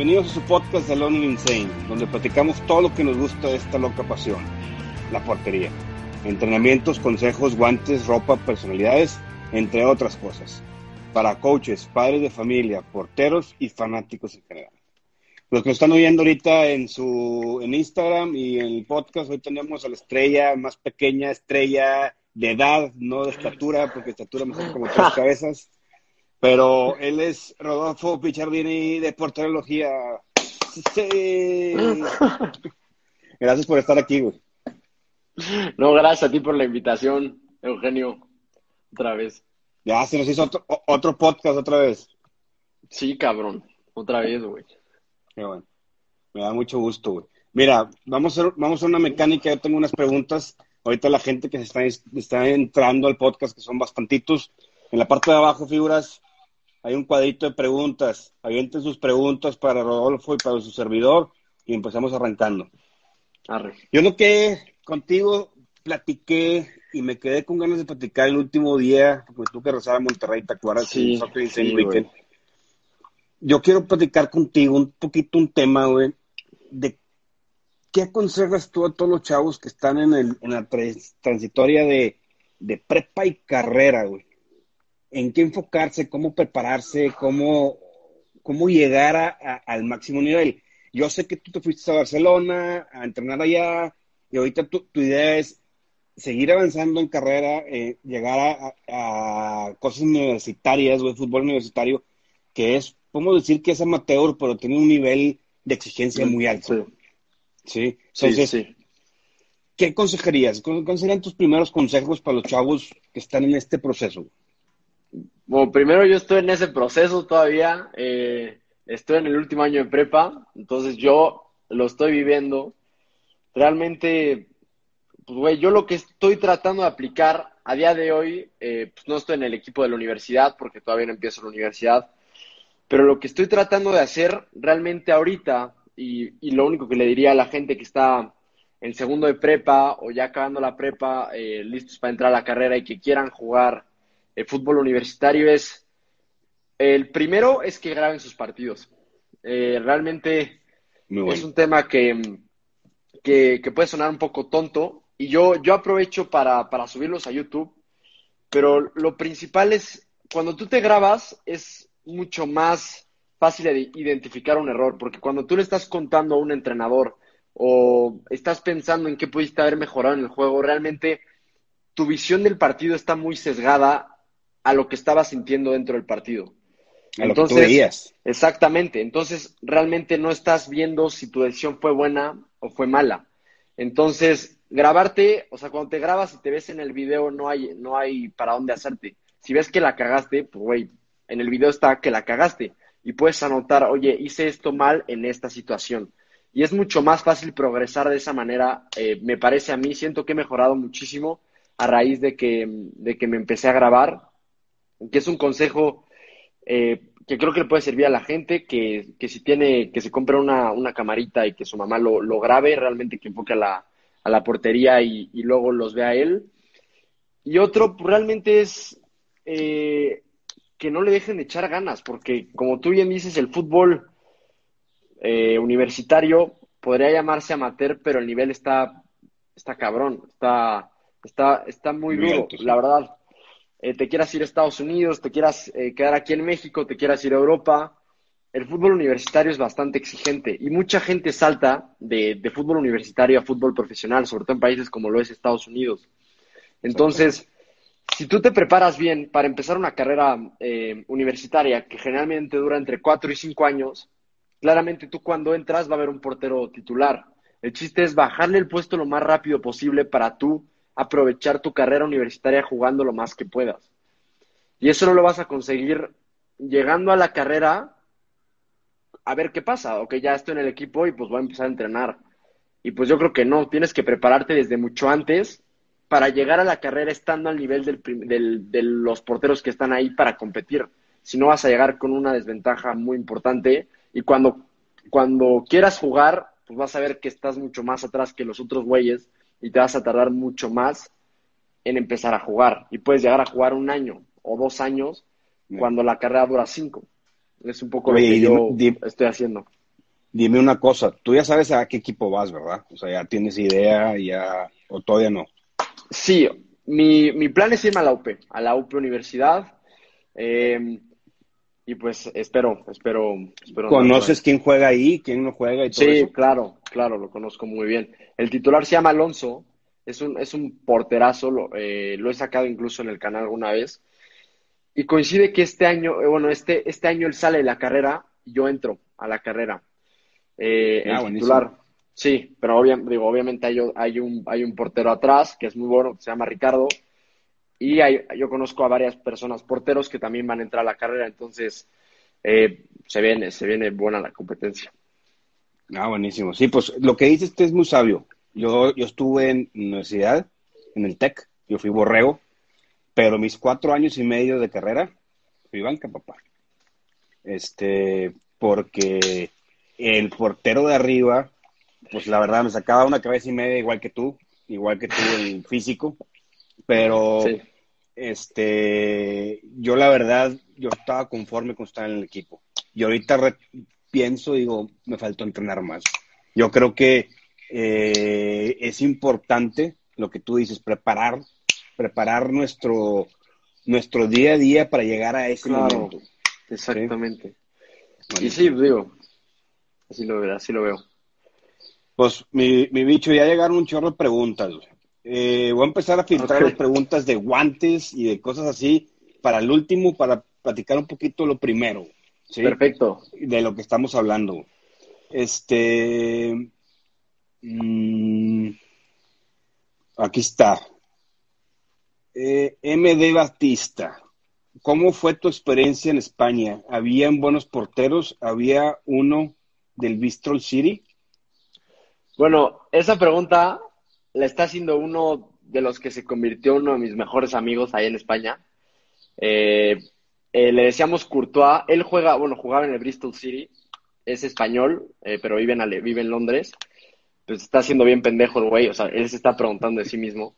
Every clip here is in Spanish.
Bienvenidos a su podcast de Alone Insane, donde platicamos todo lo que nos gusta de esta loca pasión, la portería. Entrenamientos, consejos, guantes, ropa, personalidades, entre otras cosas. Para coaches, padres de familia, porteros y fanáticos en general. Los que nos están oyendo ahorita en su en Instagram y en el podcast, hoy tenemos a la estrella más pequeña, estrella de edad, no de estatura, porque estatura mejor como tres cabezas pero él es Rodolfo Pichardini de Porterología. Sí. Gracias por estar aquí, güey. No, gracias a ti por la invitación, Eugenio. Otra vez. Ya se nos hizo otro, podcast otra vez. Sí, cabrón. Otra vez, güey. Qué bueno. Me da mucho gusto, güey. Mira, vamos a, vamos a una mecánica. Yo tengo unas preguntas. Ahorita la gente que se está, está entrando al podcast, que son bastantitos. En la parte de abajo, figuras, hay un cuadrito de preguntas. Avienten sus preguntas para Rodolfo y para su servidor y empezamos arrancando. Yo lo que contigo platiqué y me quedé con ganas de platicar el último día, porque tú que rezaba a Monterrey, ¿te acuerdas? Sí, sí Yo quiero platicar contigo un poquito un tema, güey, de qué aconsejas tú a todos los chavos que están en, el, en la transitoria de, de prepa y carrera, güey en qué enfocarse, cómo prepararse, cómo, cómo llegar a, al máximo nivel. Yo sé que tú te fuiste a Barcelona a entrenar allá y ahorita tu, idea es seguir avanzando en carrera, eh, llegar a, cosas universitarias o de fútbol universitario, que es, podemos decir que es amateur, pero tiene un nivel de exigencia muy alto. Sí. sí. sí, ¿qué aconsejarías? ¿Cuáles serían tus primeros consejos para los chavos que están en este proceso? Bueno, primero yo estoy en ese proceso todavía. Eh, estoy en el último año de prepa, entonces yo lo estoy viviendo. Realmente, pues, güey, yo lo que estoy tratando de aplicar a día de hoy, eh, pues no estoy en el equipo de la universidad porque todavía no empiezo la universidad, pero lo que estoy tratando de hacer realmente ahorita, y, y lo único que le diría a la gente que está en segundo de prepa o ya acabando la prepa, eh, listos para entrar a la carrera y que quieran jugar el fútbol universitario es, el primero es que graben sus partidos. Eh, realmente es un tema que, que, puede sonar un poco tonto y yo, yo aprovecho para, subirlos a YouTube, pero lo principal es, cuando tú te grabas es mucho más fácil de identificar un error, porque cuando tú le estás contando a un entrenador o estás pensando en qué pudiste haber mejorado en el juego, realmente tu visión del partido está muy sesgada a lo que estaba sintiendo dentro del partido. Entonces, Exactamente. Entonces, realmente no estás viendo si tu decisión fue buena o fue mala. Entonces, grabarte, o sea, cuando te grabas y te ves en el video, no hay, no hay para dónde hacerte. Si ves que la cagaste, pues, güey, en el video está que la cagaste. Y puedes anotar, oye, hice esto mal en esta situación. Y es mucho más fácil progresar de esa manera, eh, me parece a mí. Siento que he mejorado muchísimo a raíz de que, de que me empecé a grabar que es un consejo eh, que creo que le puede servir a la gente, que, si tiene, que se compre una, camarita y que su mamá lo, lo grabe, realmente que enfoque a la, a la portería y, luego los vea él. Y otro, pues, realmente es eh, que no le dejen de echar ganas, porque como tú bien dices, el fútbol eh, universitario podría llamarse amateur, pero el nivel está, está cabrón, está, está, está muy, duro, la verdad. Eh, te quieras ir a Estados Unidos, te quieras eh, quedar aquí en México, te quieras ir a Europa. El fútbol universitario es bastante exigente y mucha gente salta de, fútbol universitario a fútbol profesional, sobre todo en países como lo es Estados Unidos. Entonces, si tú te preparas bien para empezar una carrera eh, universitaria que generalmente dura entre 4 y 5 años, claramente tú cuando entras va a haber un portero titular. El chiste es bajarle el puesto lo más rápido posible para tú aprovechar tu carrera universitaria jugando lo más que puedas. Y eso no lo vas a conseguir llegando a la carrera a ver qué pasa. Ok, ya estoy en el equipo y pues voy a empezar a entrenar. Y pues yo creo que no, tienes que prepararte desde mucho antes para llegar a la carrera estando al nivel del, de los porteros que están ahí para competir. Si no vas a llegar con una desventaja muy importante y cuando, cuando quieras jugar, pues vas a ver que estás mucho más atrás que los otros güeyes y te vas a tardar mucho más en empezar a jugar. Y puedes llegar a jugar un año o dos años cuando la carrera dura cinco. Es un poco lo que yo estoy haciendo. Dime una cosa, tú ya sabes a qué equipo vas, ¿verdad? O sea, ya tienes idea, ya, o todavía no. Sí, mi, mi plan es irme a la UP, a la UP Universidad. Em, y pues espero, espero, espero. ¿Conoces quién juega ahí, quién no juega y todo Sí, claro, claro, lo conozco muy bien. El titular se llama Alonso, es un, es un porterazo, lo, eh, lo he sacado incluso en el canal alguna vez. Y coincide que este año, eh, bueno, este, este año él sale de la carrera y yo entro a la carrera. Eh, el ah, titular. Sí, pero digo, obviamente hay, hay, un, hay un portero atrás que es muy bueno, que se llama Ricardo. Y hay, yo conozco a varias personas porteros que también van a entrar a la carrera, entonces eh, se, viene, se viene buena la competencia. Ah, buenísimo. Sí, pues lo que dices es muy sabio. Yo, yo estuve en universidad, en el TEC, yo fui borrego, pero mis cuatro años y medio de carrera fui banca, papá. Este, porque el portero de arriba, pues la verdad me sacaba una cabeza y media igual que tú, igual que tú el físico, pero este, yo la verdad, yo estaba conforme con estar en el equipo. Y ahorita pienso, digo, me faltó entrenar más. Yo creo que eh, es importante lo que tú dices, preparar, preparar nuestro, nuestro día a día para llegar a ese momento. Exactamente. Y sí, digo, Así lo veo, así lo veo. Pues mi, mi bicho, ya llegaron un chorro de preguntas. Eh, voy a empezar a filtrar las preguntas de guantes y de cosas así para el último, para platicar un poquito lo primero. Perfecto. De lo que estamos hablando. Este. Mm, aquí está. Eh, MD Batista. ¿Cómo fue tu experiencia en España? ¿Habían buenos porteros? ¿Había uno del Bristol City? Bueno, esa pregunta la está haciendo uno de los que se convirtió en uno de mis mejores amigos ahí en España. Eh, eh, le decíamos Courtois. Él juega, bueno, jugaba en el Bristol City. Es español, eh, pero vive en, vive en Londres. Pues está haciendo bien pendejo el güey. O sea, él se está preguntando de sí mismo.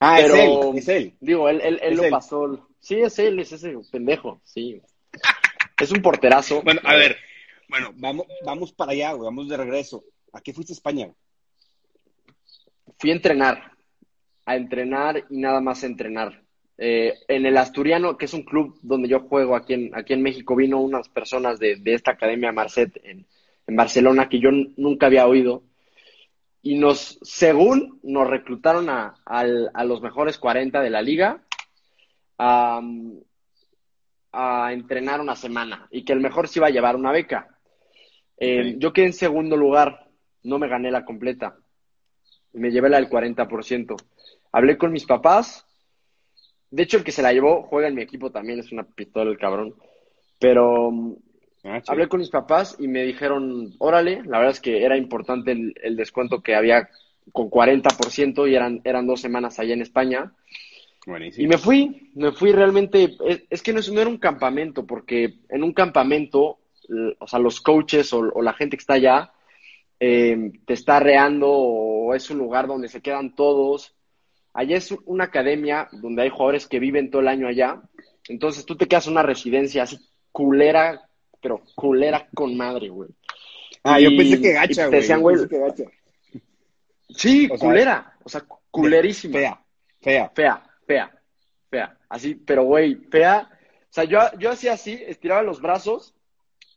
ah, es él, es él. Digo, él, él, lo pasó. Sí, es él, es ese pendejo. Sí. Es un porterazo. Bueno, a ver, bueno, vamos, vamos para allá, güey, vamos de regreso. ¿A qué fuiste a España? Fui a entrenar, a entrenar y nada más a entrenar. Eh, en el Asturiano, que es un club donde yo juego aquí en, aquí en México, vino unas personas de, esta academia Marcet en, Barcelona que yo nunca había oído. Y nos, según nos reclutaron a, a los mejores 40 de la liga, a entrenar una semana y que el mejor se iba a llevar una beca. Eh, yo quedé en segundo lugar, no me gané la completa. Me llevé la del 40%. Hablé con mis papás. De hecho, el que se la llevó juega en mi equipo también, es una pistola el cabrón. Pero ah, hablé con mis papás y me dijeron, órale, la verdad es que era importante el, descuento que había con 40% y eran, eran dos semanas allá en España. Y me fui, me fui realmente, es, que no, no, era un campamento, porque en un campamento, o sea, los coaches o, la gente que está allá eh, te está reando o es un lugar donde se quedan todos. Allá es una academia donde hay jugadores que viven todo el año allá. Entonces tú te quedas en una residencia así culera, pero culera con madre, güey. Ah, yo pensé que gacha, güey. Sí, culera, o sea, culerísima. Fea, fea. Fea fea, fea, así, pero güey, fea. O sea, yo, yo hacía así, estiraba los brazos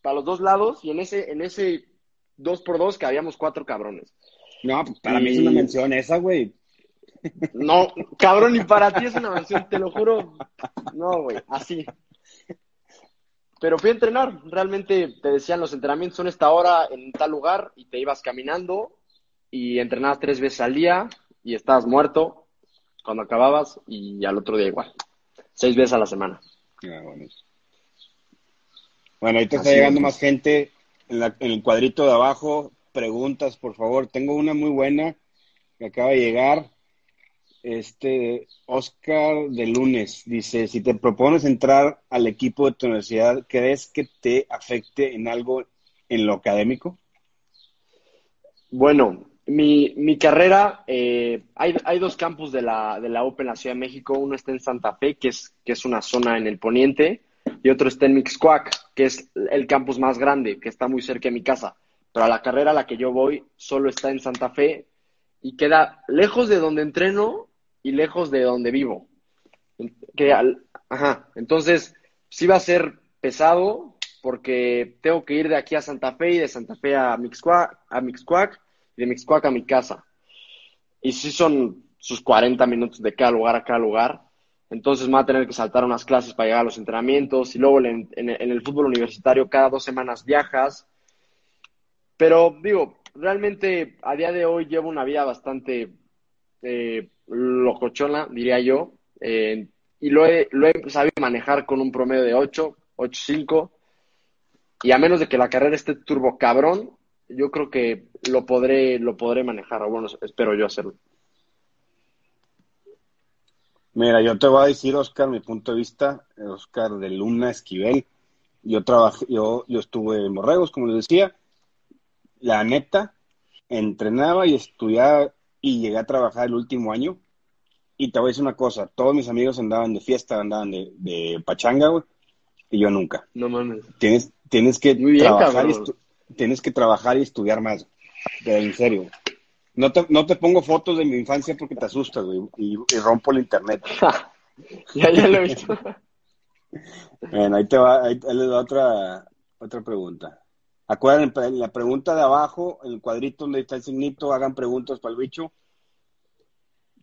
para los dos lados y en ese, en ese dos por dos que habíamos cuatro cabrones. No, pues, para mí es una mención esa, güey. No, cabrón, y para ti es una mención, te lo juro. No, güey, así. pero fui a entrenar. Realmente te decían los entrenamientos son esta hora en tal lugar y te ibas caminando y entrenabas tres veces al día y estabas muerto cuando acababas y al otro día igual. Seis veces a la semana. Ah, bueno. bueno, ahorita está llegando más gente en, en el cuadrito de abajo. Preguntas, por favor. Tengo una muy buena que acaba de llegar. Este Oscar de lunes dice, si te propones entrar al equipo de tu universidad, ¿crees que te afecte en algo en lo académico? Bueno, mi, mi carrera, eh, hay, hay, dos campus de la, de la Open en la Ciudad de México. Uno está en Santa Fe, que es, que es una zona en el poniente, y otro está en Mixcoac, que es el campus más grande, que está muy cerca de mi casa. Pero la carrera a la que yo voy solo está en Santa Fe y queda lejos de donde entreno y lejos de donde vivo. Que, ajá, entonces sí va a ser pesado porque tengo que ir de aquí a Santa Fe y de Santa Fe a Mixcoac, a Mixcoac y de Mixcoac a mi casa. Y sí son sus 40 minutos de cada lugar a cada lugar. Entonces me va a tener que saltar unas clases para llegar a los entrenamientos y luego en el fútbol universitario cada dos semanas viajas. Pero digo, realmente a día de hoy llevo una vida bastante eh, locochona, diría yo, eh, y lo he, lo he sabido manejar con un promedio de 8, 8.5, y a menos de que la carrera esté turbo cabrón, yo creo que lo podré, lo podré manejar, o bueno, espero yo hacerlo. Mira, yo te voy a decir, Oscar, mi punto de vista, Oscar de Luna Esquivel. Yo trabajé, yo, yo estuve en Borregos, como les decía. La neta, entrenaba y estudiaba y llegué a trabajar el último año. Y te voy a decir una cosa, todos mis amigos andaban de fiesta, andaban de, de pachanga, güey, y yo nunca. No mames. Tienes, tienes que trabajar y tienes que trabajar y estudiar más, en serio. No te, no te pongo fotos de mi infancia porque te asustas, güey, y, rompo el internet. ya, ya lo he visto. bueno, ahí te va, ahí, ahí les da otra, otra pregunta. Acuérdense, en la pregunta de abajo, en el cuadrito donde está el signito, hagan preguntas para el bicho.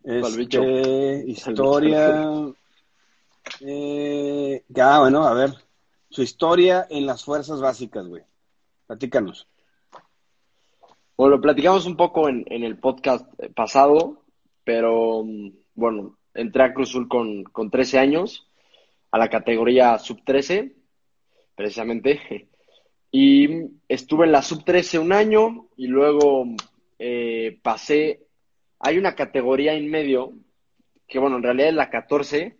Este, historia. Eh, ya, bueno, a ver. Su historia en las fuerzas básicas, güey. Platícanos. Bueno, lo platicamos un poco en, el podcast pasado, pero bueno, entré a Cruzul con, con 13 años, a la categoría sub-13, precisamente. Y estuve en la sub-13 un año y luego eh, pasé. Hay una categoría en medio que, bueno, en realidad es la 14,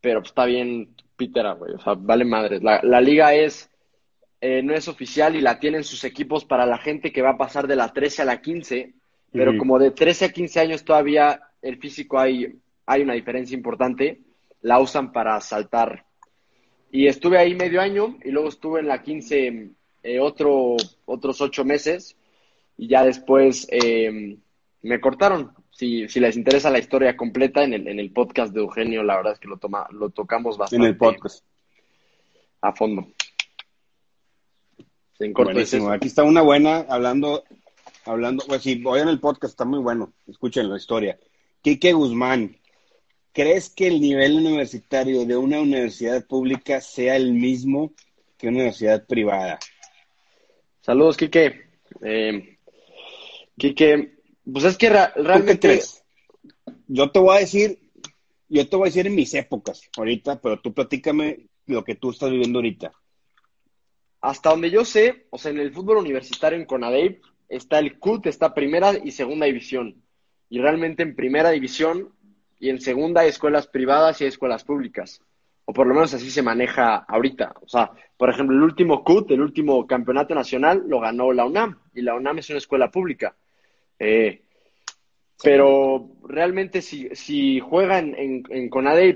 pero pues, está bien Peter, güey. O sea, vale madres. La, la liga es. Eh, no es oficial y la tienen sus equipos para la gente que va a pasar de la 13 a la 15, pero como de 13 a 15 años todavía el físico hay, hay una diferencia importante, la usan para saltar y estuve ahí medio año y luego estuve en la 15 eh, otro, otros ocho meses y ya después eh, me cortaron. Si, si les interesa la historia completa en el, en el podcast de Eugenio, la verdad es que lo, toma, lo tocamos bastante. En el podcast. A fondo. Buenísimo. Aquí está una buena hablando, hablando, pues si voy en el podcast, está muy bueno. Escuchen la historia. Quique Guzmán, ¿Crees que el nivel universitario de una universidad pública sea el mismo que una universidad privada? Saludos, Quique. Eh, Quique, pues es que realmente... Yo te voy a decir, yo te voy a decir en mis épocas ahorita, pero tú platícame lo que tú estás viviendo ahorita. Hasta donde yo sé, o sea, en el fútbol universitario en Conadey está el CUT, está primera y segunda división. Y realmente en primera división y en segunda hay escuelas privadas y hay escuelas públicas. O por lo menos así se maneja ahorita. O sea, por ejemplo, el último CUT, el último campeonato nacional, lo ganó la UNAM. Y la UNAM es una escuela pública. Eh, pero realmente si, si juega en, en,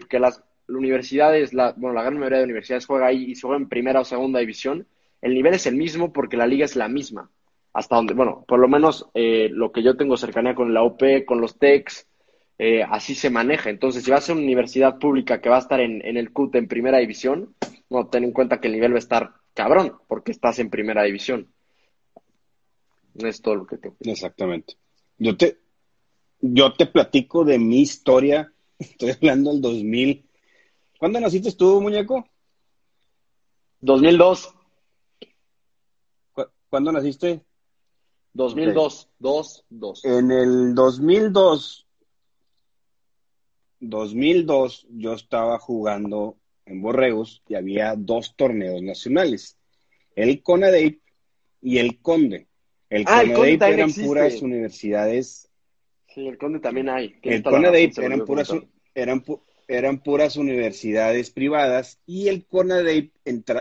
que las universidades, la, bueno, la gran mayoría de universidades juega ahí y se juega en primera o segunda división, el nivel es el mismo porque la liga es la misma. Hasta donde, bueno, por lo menos eh, lo que yo tengo cercanía con la UP, con los TECs, eh, así se maneja. Entonces, si vas a una universidad pública que va a estar en, el CUT en primera división, no, ten en cuenta que el nivel va a estar cabrón, porque estás en primera división. No es todo lo que tengo. Exactamente. Yo te, yo te platico de mi historia. Estoy hablando del 2000. ¿Cuándo naciste tú, muñeco? 2002. ¿Cuándo naciste? 2002, 2, 2. En el 2002, 2002 yo estaba jugando en Borregos y había dos torneos nacionales, el CONADEIP y el Conde. El Ah, el Conde CONADEIP eran existe. puras universidades Sí, el Conde también hay. El CONADEIP eran puras, eran, pu- eran puras universidades privadas y el CONADEIP,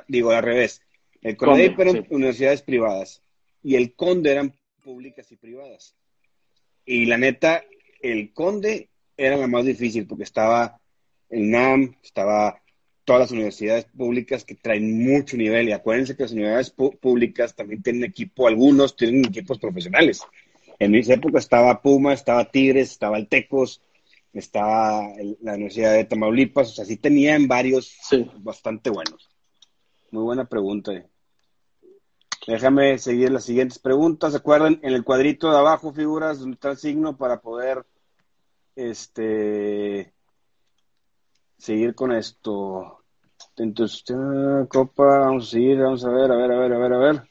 digo al revés, el CONADEIP Conde, eran sí. universidades privadas y el CONDE eran públicas y privadas. Y la neta, el CONDE era la más difícil porque estaba el NAM, estaba todas las universidades públicas que traen mucho nivel y acuérdense que las universidades públicas también tienen equipo, algunos tienen equipos profesionales. En esa época estaba Puma, estaba Tigres, estaba el Tecos, estaba el- la Universidad de Tamaulipas, o sea, sí tenían varios Sí. bastante buenos. Muy buena pregunta. eh. Déjame seguir las siguientes preguntas. ¿Se acuerdan? En el cuadrito de abajo, figuras, donde está el signo para poder este seguir con esto. Entonces, Copa, vamos a seguir, vamos a ver, a ver, a ver, a ver, a ver.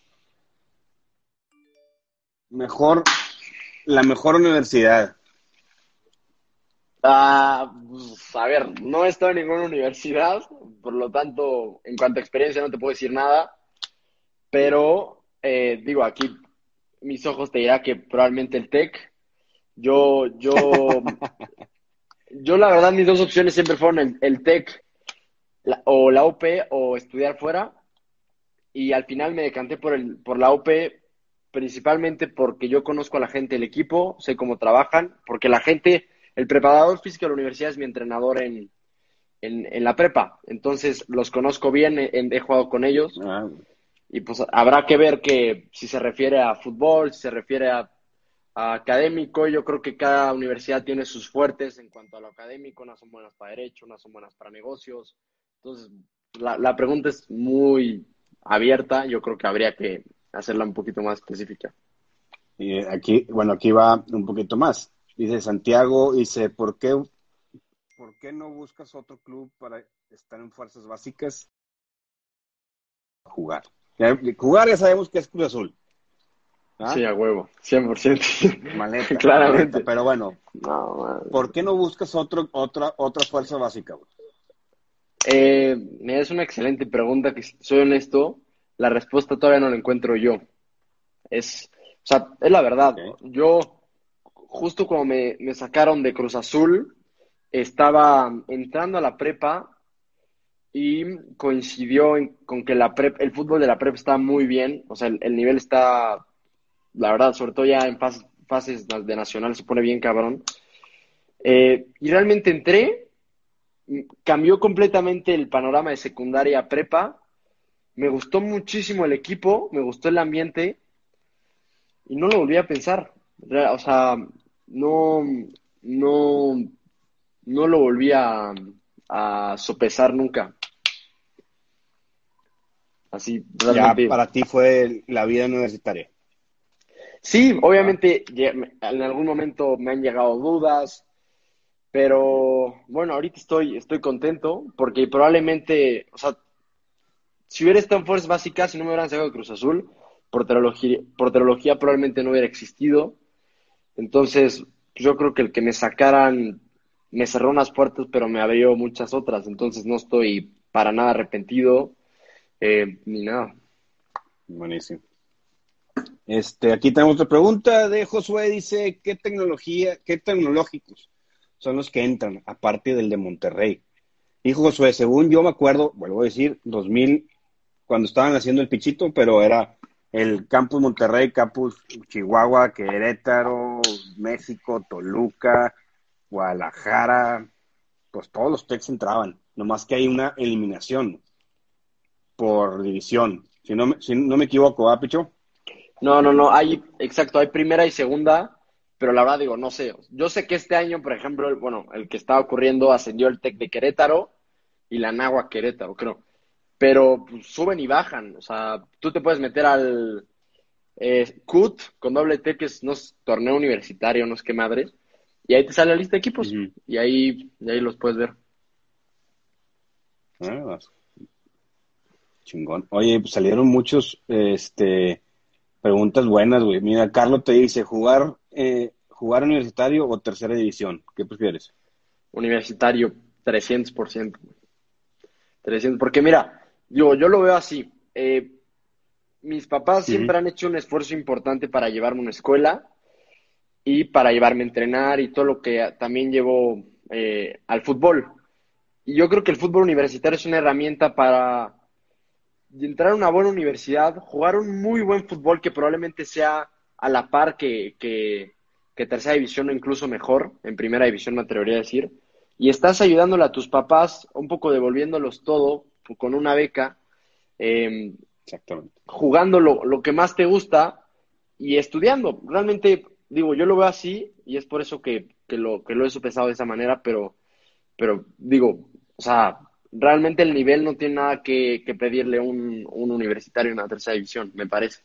Mejor, la mejor universidad. Ah, pues, a ver, no he estado en ninguna universidad, por lo tanto, en cuanto a experiencia no te puedo decir nada, pero eh, digo, aquí mis ojos te dirá que probablemente el TEC. Yo, yo, yo la verdad mis dos opciones siempre fueron el, el TEC o la UP o estudiar fuera. Y al final me decanté por el, por la UP principalmente porque yo conozco a la gente del equipo, sé cómo trabajan, porque la gente, el preparador físico de la universidad es mi entrenador en, en, en la prepa, entonces los conozco bien, he, he jugado con ellos. Ah, y pues habrá que ver que si se refiere a fútbol, si se refiere a académico, yo creo que cada universidad tiene sus fuertes en cuanto a lo académico, unas son buenas para derecho, unas son buenas para negocios, entonces la, la pregunta es muy abierta, yo creo que habría que hacerla un poquito más específica. Y aquí, bueno, aquí va un poquito más. Dice Santiago, dice, ¿por qué, ¿por qué no buscas otro club para estar en fuerzas básicas? Jugar. Jugar ya sabemos que es Cruz Azul. ¿Ah? Sí, a huevo, 100%. Maleta, Claramente. maleta, Pero bueno, No. ¿por qué no buscas otro, otra, otra fuerza básica? Eh, es una excelente pregunta que, si soy honesto, la respuesta todavía no la encuentro yo. Es, o sea, es la verdad. Yo, justo cuando me, me sacaron de Cruz Azul, estaba entrando a la prepa y coincidió en- con que la prep, el fútbol de la prepa está muy bien. O sea, el, el nivel está, la verdad, sobre todo ya en fas- fases de nacional se pone bien cabrón. Eh, y realmente entré cambió completamente el panorama de secundaria a prepa. Me gustó muchísimo el equipo, me gustó el ambiente y no lo volví a pensar. O sea, no, no, no lo volví a, a sopesar nunca. Así, Ya realmente. para ti fue la vida universitaria. Sí, obviamente en algún momento me han llegado dudas, pero bueno, ahorita estoy, estoy contento porque probablemente, o sea, si hubiera estado en fuerzas básicas y no me hubieran sacado de Cruz Azul, por teología, por teología probablemente no hubiera existido. Entonces, yo creo que el que me sacaran me cerró unas puertas, pero me abrió muchas otras. Entonces, no estoy para nada arrepentido eh, ni nada. Buenísimo. Este, aquí tenemos otra pregunta de Josué. Dice, ¿qué tecnología, qué tecnológicos son los que entran, aparte del de Monterrey? Dijo Josué, según yo me acuerdo, vuelvo a decir, 2000, cuando estaban haciendo el pichito, pero era el Campus Monterrey, Campus Chihuahua, Querétaro, México, Toluca, Guadalajara, pues todos los techs entraban, nomás que hay una eliminación por división. Si no, si no me equivoco, ¿ah, Picho? No, no, no, hay, exacto, hay primera y segunda, pero la verdad digo, no sé. Yo sé que este año, por ejemplo, el- bueno, el que estaba ocurriendo ascendió el Tec de Querétaro y la Nagua Querétaro, creo. Pero pues, suben y bajan, o sea, tú te puedes meter al eh, CUT con doble T, que es no es torneo universitario, no es qué madres, y ahí te sale la lista de equipos y ahí, y ahí los puedes ver. Ah, Chingón. Oye, pues salieron muchos, este, preguntas buenas, güey. Mira, Carlos te dice, jugar, eh, jugar universitario o tercera división. ¿Qué prefieres? Universitario, 300%. 300, porque mira, yo, yo lo veo así. Eh, mis papás siempre han hecho un esfuerzo importante para llevarme a una escuela y para llevarme a entrenar y todo lo que también llevo eh, al fútbol. Y yo creo que el fútbol universitario es una herramienta para entrar a una buena universidad, jugar un muy buen fútbol que probablemente sea a la par que, que, tercera división o incluso mejor, en primera división me atrevería a decir, y estás ayudándole a tus papás, un poco devolviéndolos todo con una beca, em, Exactamente. jugando lo, lo, que más te gusta y estudiando. Realmente, digo, yo lo veo así y es por eso que, que lo, que lo he sopesado de esa manera, pero, pero digo, o sea, realmente el nivel no tiene nada que, pedirle a un, un universitario en la tercera división, me parece.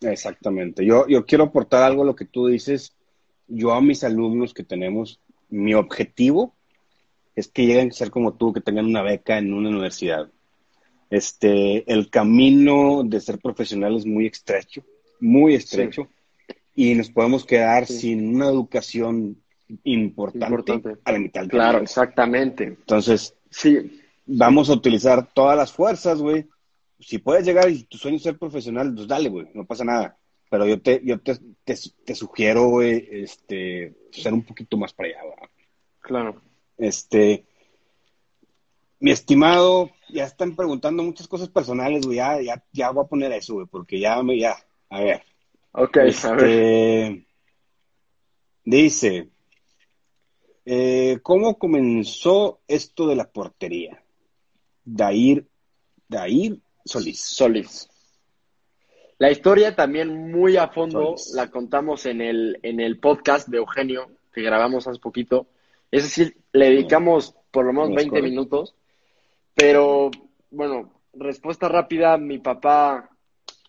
Exactamente. Yo, yo quiero aportar algo a lo que tú dices. Yo a mis alumnos que tenemos, mi objetivo es que lleguen a ser como tú, que tengan una beca en una universidad. Este, el camino de ser profesional es muy estrecho, muy estrecho, y nos podemos quedar sin una educación importante, a la mitad del Claro, exactamente. Entonces, sí. vamos a utilizar todas las fuerzas, güey. Si puedes llegar y tu sueño es ser profesional, pues dale, güey, no pasa nada. Pero yo te, yo te, te, sugiero, güey, este, ser un poquito más para allá, güey. Claro. Este, mi estimado, ya están preguntando muchas cosas personales, güey, ya, ya, ya voy a poner eso, güey, porque ya me, ya, a ver. Ok, a este, ver. Dice, eh, ¿Cómo comenzó esto de la portería? Dair, Dair Solís. Solís. La historia también muy a fondo la contamos en el, en el podcast de Eugenio que grabamos hace poquito. Es decir, le dedicamos por lo menos 20 minutos. Pero bueno, respuesta rápida, mi papá,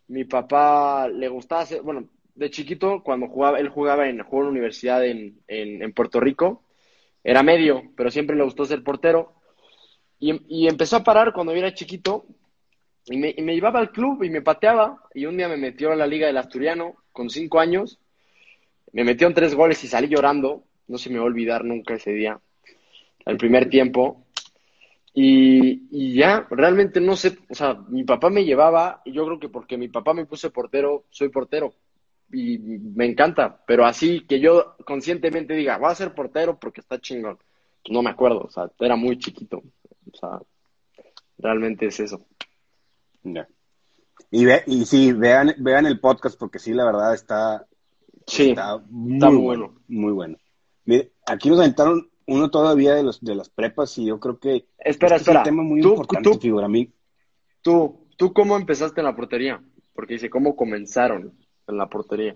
mi papá le gustaba hacer, bueno, de chiquito, cuando jugaba, él jugaba en, jugó en universidad en, en Puerto Rico, era medio, pero siempre le gustó ser portero. Y, empezó a parar cuando yo era chiquito y me, llevaba al club y me pateaba. Y un día me metió a la Liga del Asturiano con cinco años. Me metió en tres goles y salí llorando. No se me va a olvidar nunca ese día, el primer tiempo. Y, y, ya, realmente no sé, o sea, mi papá me llevaba, y yo creo que porque mi papá me puso portero, soy portero y me encanta, pero así que yo conscientemente diga, voy a ser portero porque está chingón. No me acuerdo, o sea, era muy chiquito. O sea, realmente es eso. Ya. Y, ve, y sí, vean, vean el podcast porque sí, la verdad está, sí, está muy, bueno. Muy bueno. Mire, aquí nos aventaron uno todavía de los de las prepas y yo creo que espera, este espera. es un tema muy importante, figura a mí. Tú, ¿Tú cómo empezaste en la portería? Porque dice, ¿cómo comenzaron? En la portería.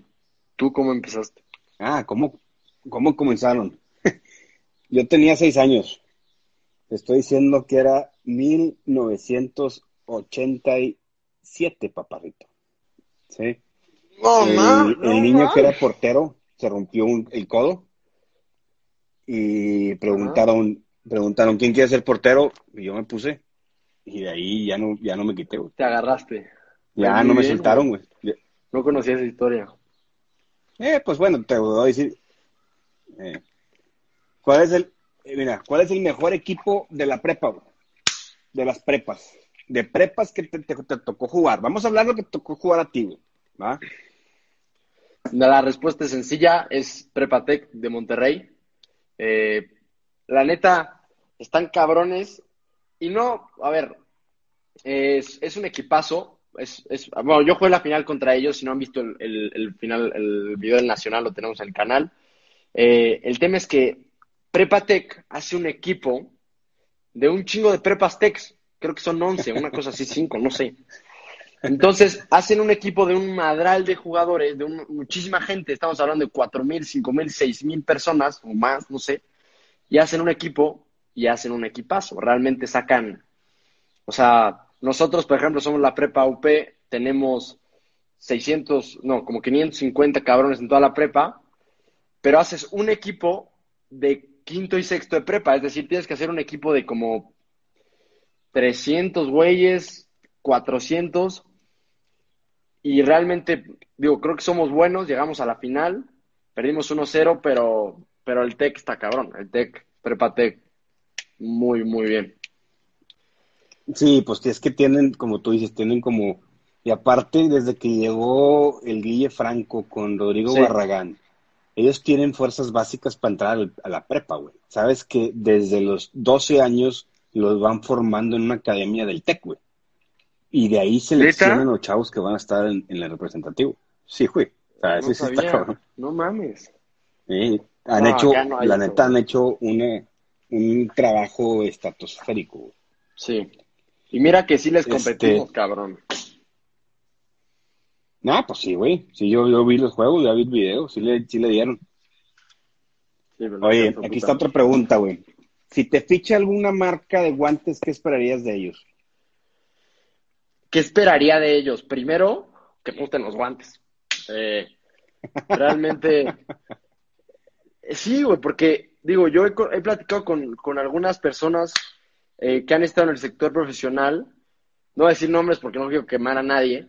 ¿Tú cómo empezaste? Ah, ¿cómo, cómo comenzaron? Yo tenía seis años. Te estoy diciendo que era 1987, paparrito. ¿Sí? el, niño que era portero se rompió el codo y preguntaron, preguntaron quién quiere ser portero y yo me puse y de ahí ya no, ya no me quité. Te agarraste. Ya no me soltaron, güey. No conocía esa historia. Eh, pues bueno, te voy a decir. Eh, ¿Cuál es el, eh, mira, cuál es el mejor equipo de la prepa, De las prepas. De prepas que te, tocó jugar. Vamos a hablar de lo que te tocó jugar a ti, güey. ¿Va? La respuesta es sencilla, es Prepatec de Monterrey. Eh, la neta, están cabrones. Y no, a ver, es, es un equipazo es, es, bueno, yo jugué la final contra ellos, si no han visto el, el, final, el video del Nacional, lo tenemos en el canal. Eh, el tema es que Prepatec hace un equipo de un chingo de Prepas creo que son 11, una cosa así, 5, no sé. Entonces, hacen un equipo de un madral de jugadores, de muchísima gente, estamos hablando de 4 mil, 5 mil, 6 mil personas o más, no sé, y hacen un equipo y hacen un equipazo. Realmente sacan, o sea, nosotros, por ejemplo, somos la prepa UP, tenemos 600, no, como 550 cabrones en toda la prepa, pero haces un equipo de quinto y sexto de prepa, es decir, tienes que hacer un equipo de como 300 güeyes, 400. Y realmente, digo, creo que somos buenos, llegamos a la final, perdimos 1-0, pero, pero el TEC está cabrón, el TEC, Prepa TEC, muy, muy bien. Sí, pues es que tienen, como tú dices, tienen como, y aparte desde que llegó el Guille Franco con Rodrigo Sí. Barragán, ellos tienen fuerzas básicas para entrar al- a la prepa, güey. Sabes que desde los 12 años los van formando en una academia del TEC, güey. Y de ahí seleccionan los chavos que van a estar en, en el representativo. Sí, güey. O sea, No está sabía, cabrón. no mames. Sí, han No, hecho, no la eso, neta, han hecho una, un trabajo estratosférico, güey. Sí. Y mira que sí les Este- competimos, cabrón. No, pues sí, güey. Sí, yo, yo vi los juegos, ya vi el video, sí le, sí le dieron. Sí, Oye, aquí puta. está otra pregunta, güey. Si te ficha alguna marca de guantes, ¿qué esperarías de ellos? ¿Qué esperaría de ellos? Primero, que me gusten los guantes. Eh, realmente. eh, Sí, güey, porque, digo, yo he, he platicado con, con algunas personas eh, que han estado en el sector profesional. No voy a decir nombres porque no quiero quemar a nadie.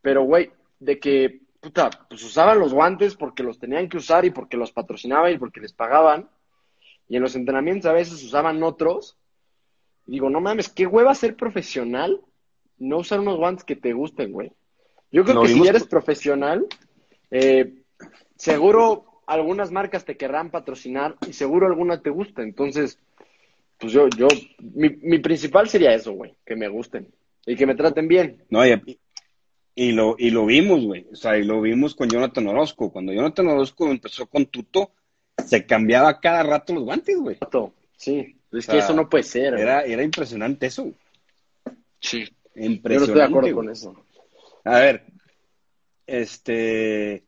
Pero, güey, de que, puta, pues usaban los guantes porque los tenían que usar y porque los patrocinaban y porque les pagaban. Y en los entrenamientos a veces usaban otros. Y digo, no mames, qué hueva ser profesional, no usar unos guantes que te gusten, güey. Yo creo que si eres profesional, eh, seguro algunas marcas te querrán patrocinar y seguro alguna te gusta. Entonces, pues yo, yo, mi, mi principal sería eso, güey, que me gusten y que me traten bien. No, y, y lo, y lo vimos, güey. O sea, y lo vimos con Jonathan Orozco. Cuando Jonathan Orozco empezó con Tuto, se cambiaba cada rato los guantes, güey. Sí, es sea, que eso no puede ser. güey. Era, era impresionante eso. Sí, yo no Impresionante. estoy de acuerdo güey. con eso. A ver, este,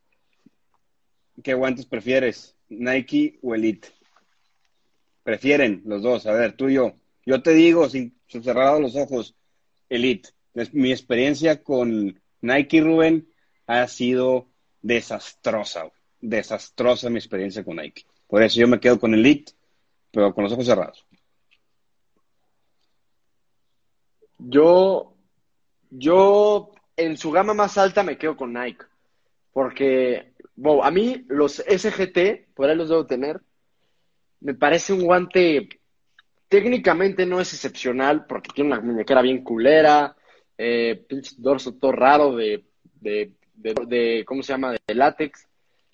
¿qué guantes prefieres? ¿Nike o Elite? Prefieren los dos. A ver, tú y yo. Yo te digo, sin cerrar los ojos, Elite. Mi experiencia con Nike, Rubén, ha sido desastrosa. Desastrosa mi experiencia con Nike. Por eso yo me quedo con Elite, pero con los ojos cerrados. Yo, yo en su gama más alta me quedo con Nike. Porque, a mí los SGT, por ahí los debo tener, me parece un guante, técnicamente no es excepcional porque tiene una muñequera bien culera, eh, pinche dorso todo raro de, de, de, ¿cómo se llama? De látex.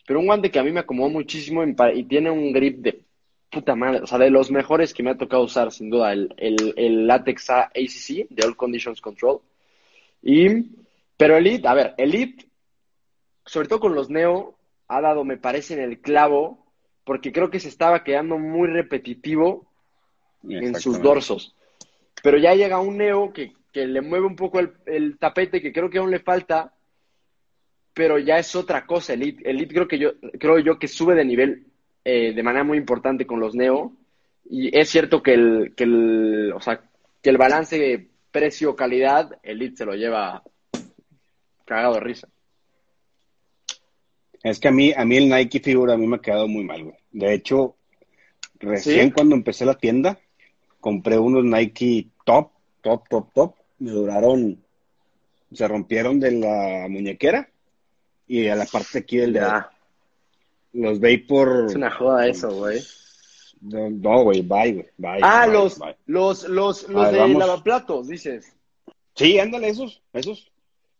Pero un guante que a mí me acomodó muchísimo y, tiene un grip de puta madre, o sea, de los mejores que me ha tocado usar, sin duda, el, el, el látex ACC, de All Conditions Control. Y, pero Elite, a ver, Elite, sobre todo con los Neo, ha dado, me parece, en el clavo, porque creo que se estaba quedando muy repetitivo en sus dorsos. Pero ya llega un Neo que, que le mueve un poco el, el tapete, que creo que aún le falta, pero ya es otra cosa. Elite, Elite creo que yo, creo yo que sube de nivel eh, de manera muy importante con los Neo. Y es cierto que el, que el, o sea, que el balance precio-calidad, Elite se lo lleva cagado de risa. Es que a mí, a mí el Nike figura a mí me ha quedado muy mal, güey. De hecho, recién ¿Sí? cuando empecé la tienda, compré unos Nike top, top, top, top. Me duraron, se rompieron de la muñequera y a la parte aquí del dedo. Los Vapor. es una joda eso, güey. No, no, güey, bye, güey. Bye, Ah, bye, los, bye. los, los, los ver, de vamos. lavaplatos, dices. Sí, ándale, esos, esos.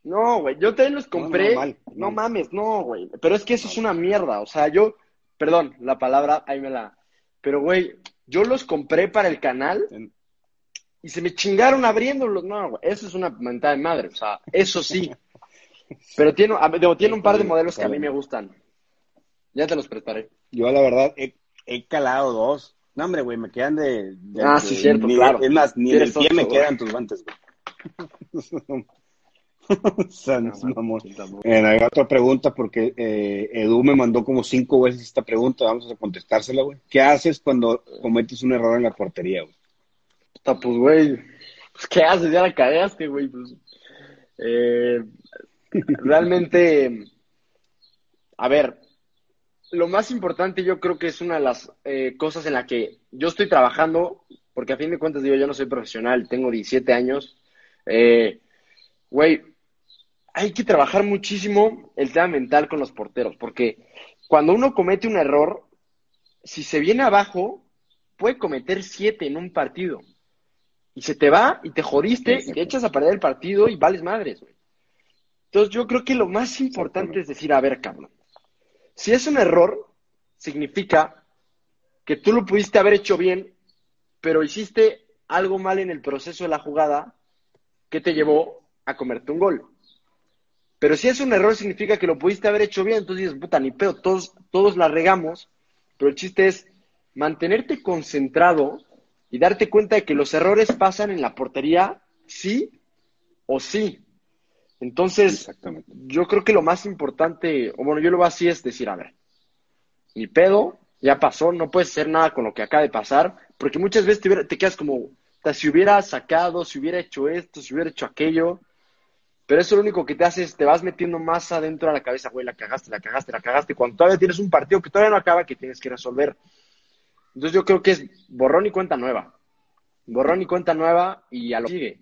No, güey, yo también los No, compré. no, No, mal, mames, no, güey. Pero es que eso es una mierda. O sea, yo, perdón, la palabra, ahí me la. Pero, güey, yo los compré para el canal y se me chingaron abriéndolos. No, güey, eso es una mentada de madre. O sea, eso sí. Pero tiene, digo, tiene un par de modelos que a mí me gustan. Ya te los prestaré. Yo, la verdad, he, he calado dos. No, hombre, güey, me quedan de. de- Ah, de- sí, cierto, ni- claro. Es más, ni en el Tienes pie me quedan tus guantes, güey. Sea, no mamón. Eh, hay otra pregunta porque eh, Edu me mandó como cinco veces esta pregunta, vamos a contestársela, güey. ¿Qué haces cuando cometes un error en la portería, güey? Puta, pues, güey, pues, ¿qué haces? Ya la cagaste, güey. Pues, eh, realmente, a ver, lo más importante yo creo que es una de las eh, cosas en la que yo estoy trabajando porque a fin de cuentas digo, yo no soy profesional, tengo 17 años. Eh, güey, hay que trabajar muchísimo el tema mental con los porteros, porque cuando uno comete un error, si se viene abajo, puede cometer siete en un partido. Y se te va y te jodiste y te echas a perder el partido y vales madres, güey. Entonces yo creo que lo más importante es decir, a ver, cabrón, si es un error, significa que tú lo pudiste haber hecho bien, pero hiciste algo mal en el proceso de la jugada que te llevó a comerte un gol. Pero si es un error, significa que lo pudiste haber hecho bien. Entonces dices, puta, ni pedo, todos, todos la regamos. Pero el chiste es mantenerte concentrado y darte cuenta de que los errores pasan en la portería, sí o sí. Entonces, yo creo que lo más importante, o bueno, yo lo veo así, es decir, a ver, ni pedo, ya pasó, no puedes hacer nada con lo que acaba de pasar, porque muchas veces te, te quedas como, si hubiera sacado, si hubiera hecho esto, si hubiera hecho aquello, pero eso lo único que te hace es te vas metiendo más adentro a la cabeza, güey, la cagaste, la cagaste, la cagaste, cuando todavía tienes un partido que todavía no acaba que tienes que resolver. Entonces yo creo que es borrón y cuenta nueva. Borrón y cuenta nueva y a lo que sigue.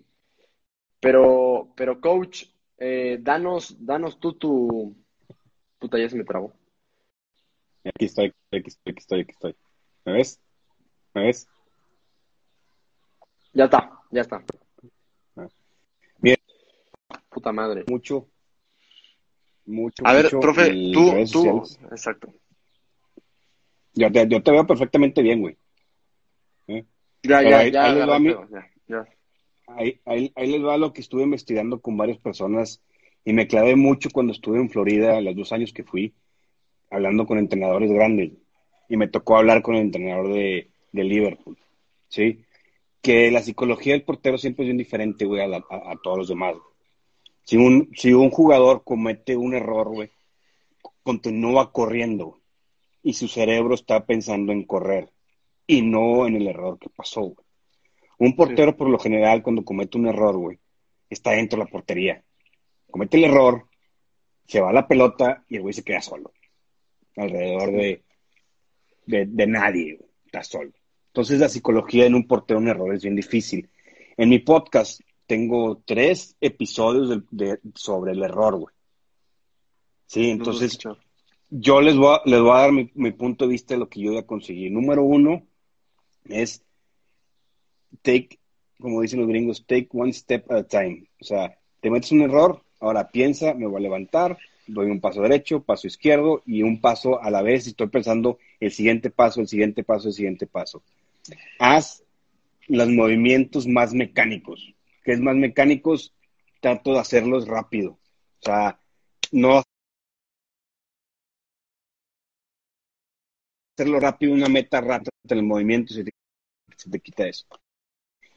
Pero, pero coach, eh, danos, danos tú tu... Puta, ya se me trabó. Aquí estoy, aquí estoy, aquí estoy, aquí estoy. ¿Me ves? ¿Me ves? Ya está, ya está. Puta madre. Mucho. Mucho. A ver, profe, tú, tú. sociales. Exacto. Yo te, yo te veo perfectamente bien, güey. ¿Eh? Ya, ya, ahí- ya. ahí mi- ya, ya. Ahí, ahí, ahí les va lo que estuve investigando con varias personas y me clavé mucho cuando estuve en Florida, los dos años que fui, hablando con entrenadores grandes. Y me tocó hablar con el entrenador de, de Liverpool, ¿sí? Que la psicología del portero siempre es bien diferente, güey, a, la- a- a todos los demás. güey. Si un, si un jugador comete un error, güey, continúa corriendo y su cerebro está pensando en correr y no en el error que pasó, güey. Un portero, por lo general, cuando comete un error, güey, está dentro de la portería. Comete el error, se va la pelota y el güey se queda solo. Alrededor de, de, de nadie, güey. Está solo. Entonces, la psicología en un portero, un error es bien difícil. En mi podcast tengo tres episodios de- de- sobre el error, güey. Sí, entonces yo les voy a, les voy a dar mi, mi punto de vista de lo que yo ya conseguí. Número uno es take, como dicen los gringos, take one step at a time. O sea, te metes un error, ahora piensa, me voy a levantar, doy un paso derecho, paso izquierdo y un paso a la vez estoy pensando el siguiente paso, el siguiente paso, el siguiente paso. Haz los movimientos más mecánicos. Que es más mecánicos? Trato de hacerlos rápido. O sea, no hacerlo rápido, una meta rápida en el movimiento, se te, se te quita eso.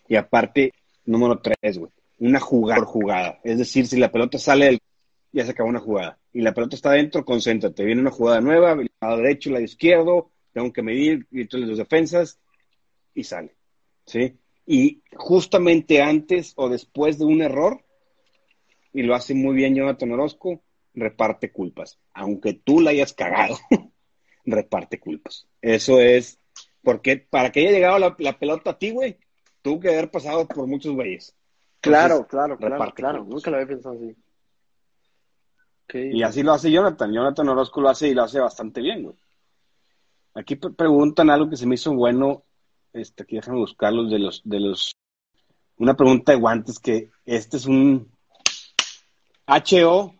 Y aparte, número tres, güey, una jugada por jugada. Es decir, si la pelota sale del ya se acabó una jugada. Y la pelota está adentro, concéntrate. Viene una jugada nueva, lado derecho, lado izquierdo, tengo que medir entre las defensas y sale. ¿Sí? Y justamente antes o después de un error, y lo hace muy bien Jonathan Orozco, reparte culpas. Aunque tú la hayas cagado, reparte culpas. Eso es, porque para que haya llegado la, la pelota a ti, güey, tuvo que haber pasado por muchos güeyes. Claro, claro, claro, reparte claro. culpas. Nunca lo había pensado así. Y así lo hace Jonathan. Jonathan Orozco lo hace y lo hace bastante bien, güey. Aquí pre- preguntan algo que se me hizo bueno. Este, aquí déjame buscarlos de los, de los. Una pregunta de guantes que este es un HO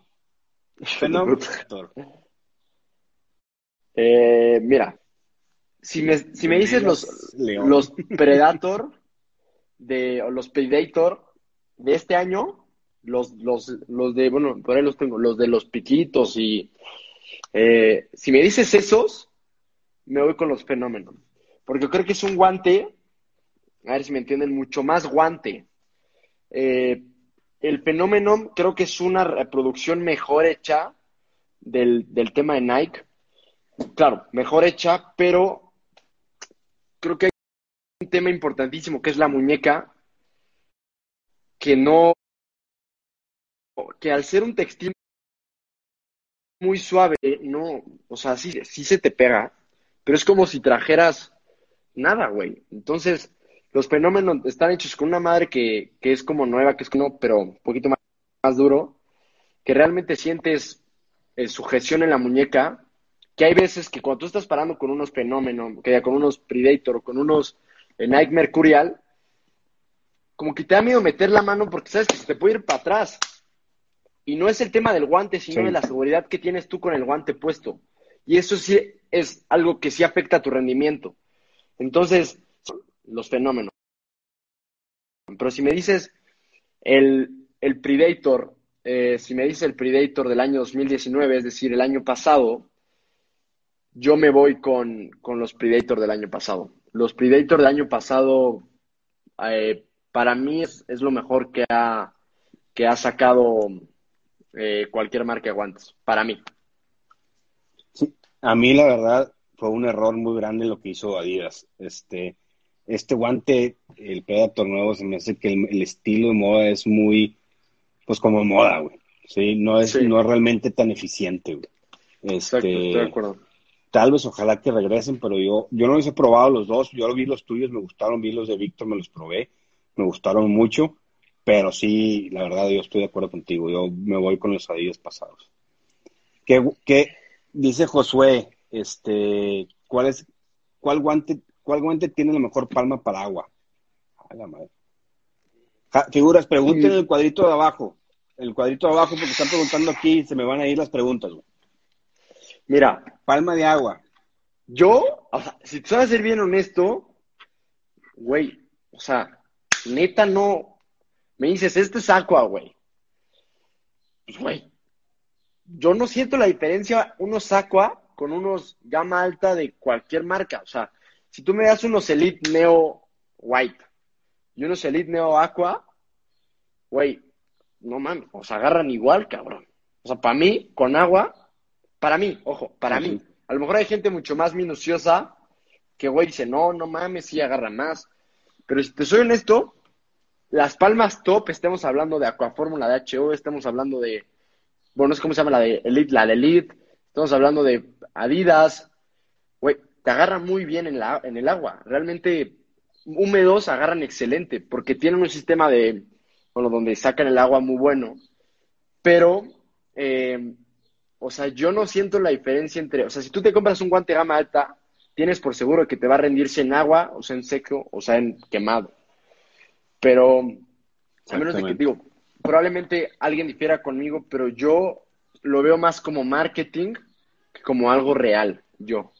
fenómeno. Eh, mira, si me, si me dices los, León. los Predator de, o los Predator de este año, los, los, los de, bueno, por ahí los tengo, los de los piquitos y eh, si me dices esos, me voy con los fenómenos. Porque creo que es un guante, a ver si me entienden, mucho más guante. Eh, el fenómeno creo que es una reproducción mejor hecha del, del tema de Nike. Claro, mejor hecha, pero creo que hay un tema importantísimo que es la muñeca, que no, que al ser un textil muy suave, no, o sea, sí, sí se te pega, pero es como si trajeras nada, güey. Entonces, los fenómenos están hechos con una madre que, que es como nueva, que es como, pero un poquito más, más duro, que realmente sientes eh, sujeción en la muñeca, que hay veces que cuando tú estás parando con unos fenómenos, que ya con unos Predator o con unos eh, Nike Mercurial, como que te da miedo meter la mano porque sabes que se te puede ir para atrás. Y no es el tema del guante, sino Sí. de la seguridad que tienes tú con el guante puesto. Y eso sí es algo que sí afecta a tu rendimiento. Entonces, los fenómenos. Pero si me dices el, el Predator, eh, si me dices el Predator del año 2019, es decir, el año pasado, yo me voy con, con los Predator del año pasado. Los Predator del año pasado, eh, para mí es, es lo mejor que ha, que ha sacado eh, cualquier marca de guantes, para mí. Sí, a mí la verdad fue un error muy grande lo que hizo Adidas. Este, este guante, el Predator nuevo, se me hace que el, el estilo de moda es muy, pues como moda, güey. Sí, no es, Sí. no es realmente tan eficiente, güey. Exacto, Este, estoy de acuerdo. tal vez ojalá que regresen, pero yo, yo no los he probado los dos. Yo vi los tuyos, me gustaron, vi los de Víctor, me los probé, me gustaron mucho, pero sí, la verdad, yo estoy de acuerdo contigo. Yo me voy con los Adidas pasados. ¿Qué, qué dice Josué? Este, ¿cuál es, cuál guante, cuál guante tiene la mejor palma para agua? A la madre. Ja, figuras, pregunten en el cuadrito de abajo. El cuadrito de abajo, porque están preguntando aquí y se me van a ir las preguntas, güey. Mira, Palma de agua. yo, o sea, si te sabes ser bien honesto, güey, o sea, neta no, me dices, este es Aqua, güey. Pues, güey, yo no siento la diferencia unos Aqua con unos gama alta de cualquier marca. O sea, si tú me das unos Elite Neo White y unos Elite Neo Aqua, güey, no mames, o sea, agarran igual, cabrón. O sea, para mí, con agua, para mí, ojo, para Sí, mí. A lo mejor hay gente mucho más minuciosa que, güey, dice, no, no mames, sí agarra más. Pero si te soy honesto, las palmas top, estemos hablando de Aquafórmula de HO, estamos hablando de, bueno, no sé cómo se llama la de Elite, la de Elite, estamos hablando de Adidas, güey, te agarran muy bien en, la, en el agua. Realmente, húmedos agarran excelente, porque tienen un sistema de, bueno, donde sacan el agua muy bueno. Pero, eh, o sea, yo no siento la diferencia entre, o sea, si tú te compras un guante gama alta, tienes por seguro que te va a rendirse en agua, o sea, en seco, o sea, en quemado. Pero, a menos de que digo, probablemente alguien difiera conmigo, pero yo lo veo más como marketing que como algo real, yo.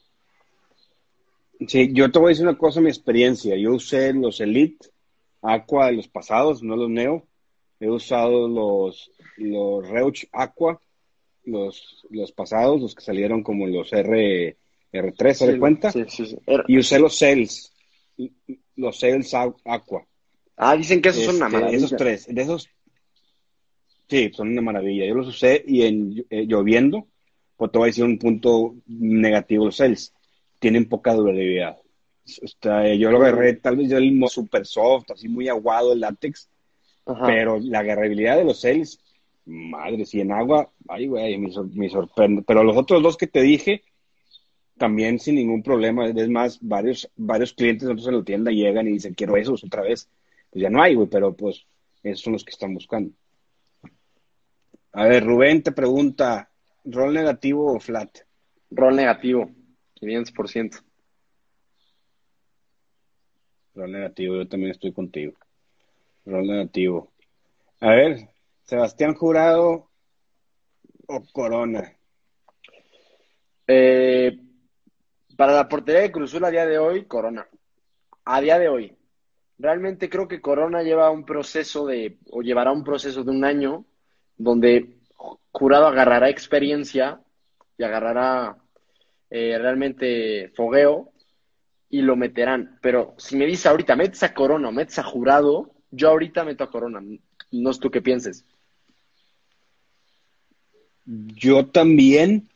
Sí, yo te voy a decir una cosa, mi experiencia. Yo usé los Elite Aqua de los pasados, no los Neo. He usado los, los Reuch Aqua, los, los pasados, los que salieron como los R, R3, ¿se Sí, cuenta? Sí, sí, sí. Y usé los Cells, los Cells Aqua. Ah, dicen que esos son una Este, maravilla. Esos tres, de esos, sí, son una maravilla. Yo los usé y en eh, lloviendo, pues te voy a decir un punto negativo los Cells. Tienen poca durabilidad. Este, yo lo agarré, tal vez yo el mo- super soft, así muy aguado el látex, Ajá. pero la agarrabilidad de los Cells, madre, si en agua, ay, güey, me, sor- me sorprende. Pero los otros dos que te dije, también sin ningún problema. Es más, varios, varios clientes nosotros en la tienda llegan y dicen, quiero esos otra vez. Pues ya no hay, güey, pero pues esos son los que están buscando. A ver, Rubén te pregunta, ¿rol negativo o flat? Rol negativo, 500%. Rol negativo, yo también estoy contigo. Rol negativo. A ver, Sebastián Jurado o Corona. Eh, para la portería de Cruzul a día de hoy, Corona. A día de hoy. Realmente creo que Corona lleva un proceso de, o llevará un proceso de un año, donde Jurado agarrará experiencia y agarrará eh, realmente fogueo y lo meterán. Pero si me dices ahorita, metes a Corona o metes a Jurado, yo ahorita meto a Corona. No sé tú qué pienses. Yo también,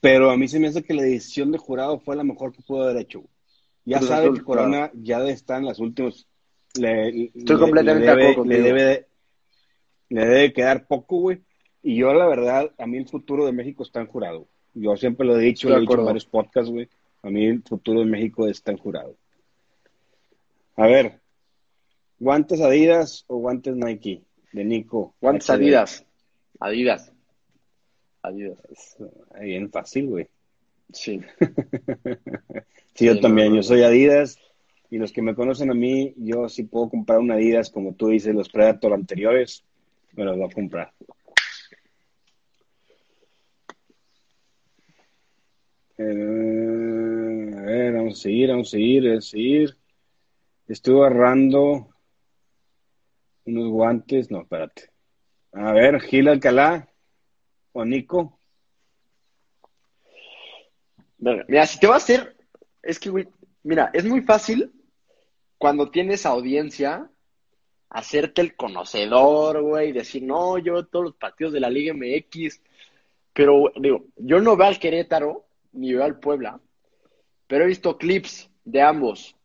pero a mí se me hace que la decisión de jurado fue la mejor que pudo haber hecho. Ya sabe que Corona ya estar en las últimas. Le, Estoy le- completamente le de acuerdo le debe, de- le debe quedar poco, güey. Y yo, la verdad, a mí el futuro de México está en jurado. Yo siempre lo he dicho, Estoy lo de he dicho en varios podcasts, güey. A mí el futuro de México está en jurado. A ver, ¿guantes Adidas o guantes Nike? De Nico. Guantes. Adidas. Adidas. Adidas. Es bien fácil, güey. Sí. Sí, yo Sí, también, no, yo soy Adidas y los que me conocen a mí, yo sí puedo comprar un Adidas, como tú dices, los Predator anteriores, me los voy a comprar. Eh, a ver, vamos a seguir, vamos a seguir, a seguir. Estuve agarrando unos guantes, no, espérate. A ver, Gil Alcalá o Nico. Mira, si te va a hacer, es que, güey, mira, es muy fácil cuando tienes audiencia hacerte el conocedor, güey, decir, no, yo todos los partidos de la Liga MX, pero, digo, yo no veo al Querétaro ni veo al Puebla, pero he visto clips de ambos.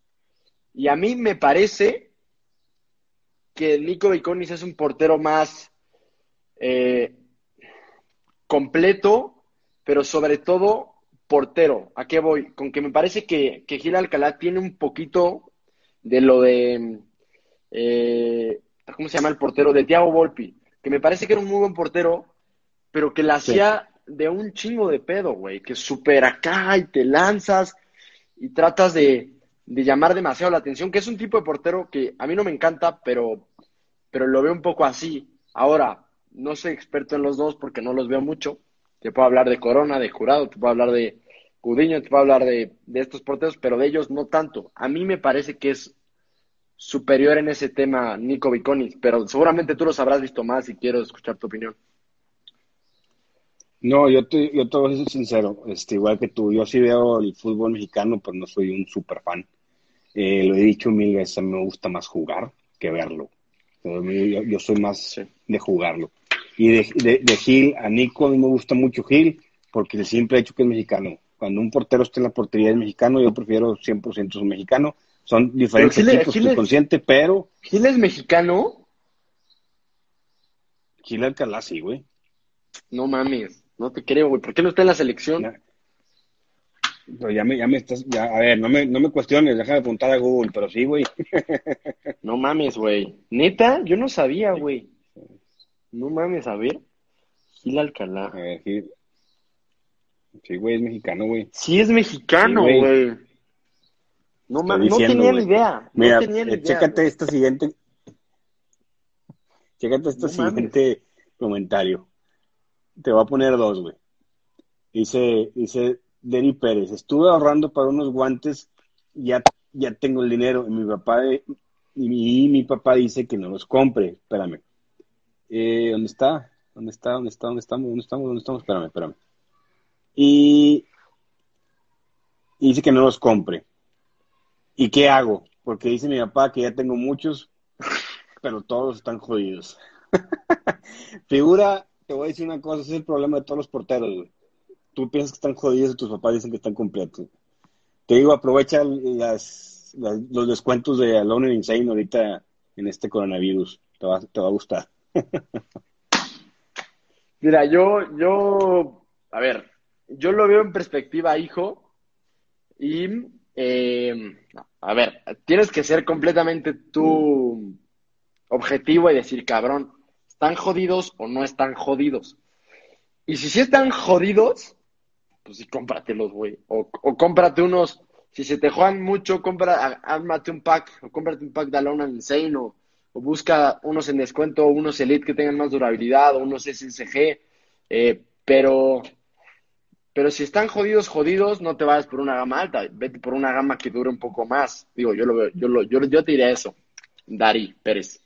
Y a mí me parece que Nico Viconis es un portero más eh, completo, pero sobre todo portero. ¿A qué voy? Con que me parece que, que Gil Alcalá tiene un poquito de lo de. Eh, ¿Cómo se llama el portero? De Thiago Volpi. Que me parece que era un muy buen portero, pero que la Sí. hacía de un chingo de pedo, güey. Que super acá y te lanzas y tratas de, de llamar demasiado la atención. Que es un tipo de portero que a mí no me encanta, pero, pero lo veo un poco así. Ahora, no soy experto en los dos porque no los veo mucho. Te puedo hablar de Corona, de Jurado, te puedo hablar de Cudiño, te puedo hablar de, de estos porteros, pero de ellos no tanto. A mí me parece que es superior en ese tema Nico Viconis, pero seguramente tú los habrás visto más y quiero escuchar tu opinión. No, yo te, yo te voy a ser sincero, este, igual que tú, yo sí veo el fútbol mexicano, pero no soy un super fan. Eh, lo he dicho mil veces, me gusta más jugar que verlo. Yo, yo soy más Sí. de jugarlo. Y de, de, de Gil a Nico, a mí me gusta mucho Gil, porque siempre he dicho que es mexicano. Cuando un portero está en la portería es mexicano, yo prefiero 100% un mexicano. Son diferentes Gil estoy es- consciente, pero ¿Gil es mexicano? Gil Alcalá sí, güey. No mames, no te creo, güey. ¿Por qué no está en la selección? Ya. Pero ya me, ya me estás, ya, a ver, no me, no me cuestiones, déjame apuntar a Google, pero sí, güey. No mames, güey. Neta, yo no sabía, güey. No mames, a ver. Gil Alcalá. A ver, Gil. Sí, güey, es mexicano, güey. Sí es mexicano, güey. No mames, no tenía ni idea. No Mira, tenía ni eh, idea. chécate güey. esta siguiente. Chécate este No mames. siguiente comentario. Te voy a poner dos, güey. Dice, dice Deri Pérez, estuve ahorrando para unos guantes, ya, ya tengo el dinero. Y mi papá, y mi, y mi papá dice que no los compre. Espérame. Eh, ¿Dónde está? ¿Dónde está? ¿Dónde está? ¿Dónde estamos? ¿Dónde estamos? ¿Dónde estamos? Espérame, espérame. Y, y dice que no los compre. ¿Y qué hago? Porque dice mi papá que ya tengo muchos, pero todos están jodidos. Figura, te voy a decir una cosa, ese es el problema de todos los porteros, güey. Tú piensas que están jodidos y tus papás dicen que están completos. Te digo, aprovecha los descuentos de Alone and Insane ahorita en este coronavirus. Te va, te va a gustar. Mira, yo, yo, a ver, yo lo veo en perspectiva, hijo, y, eh, a ver, tienes que ser completamente tu objetivo y decir, cabrón, ¿están jodidos o no están jodidos? Y si sí están jodidos, pues sí, cómpratelos, güey. O, cómprate unos, si se te juegan mucho, compra, ármate un pack, o cómprate un pack de Alone and Insane, o, o busca unos en descuento, o unos Elite que tengan más durabilidad, o unos SSG, eh, pero, pero si están jodidos, jodidos, no te vayas por una gama alta, vete por una gama que dure un poco más. Digo, yo lo veo, yo lo, yo, yo te diría eso, Dari Pérez.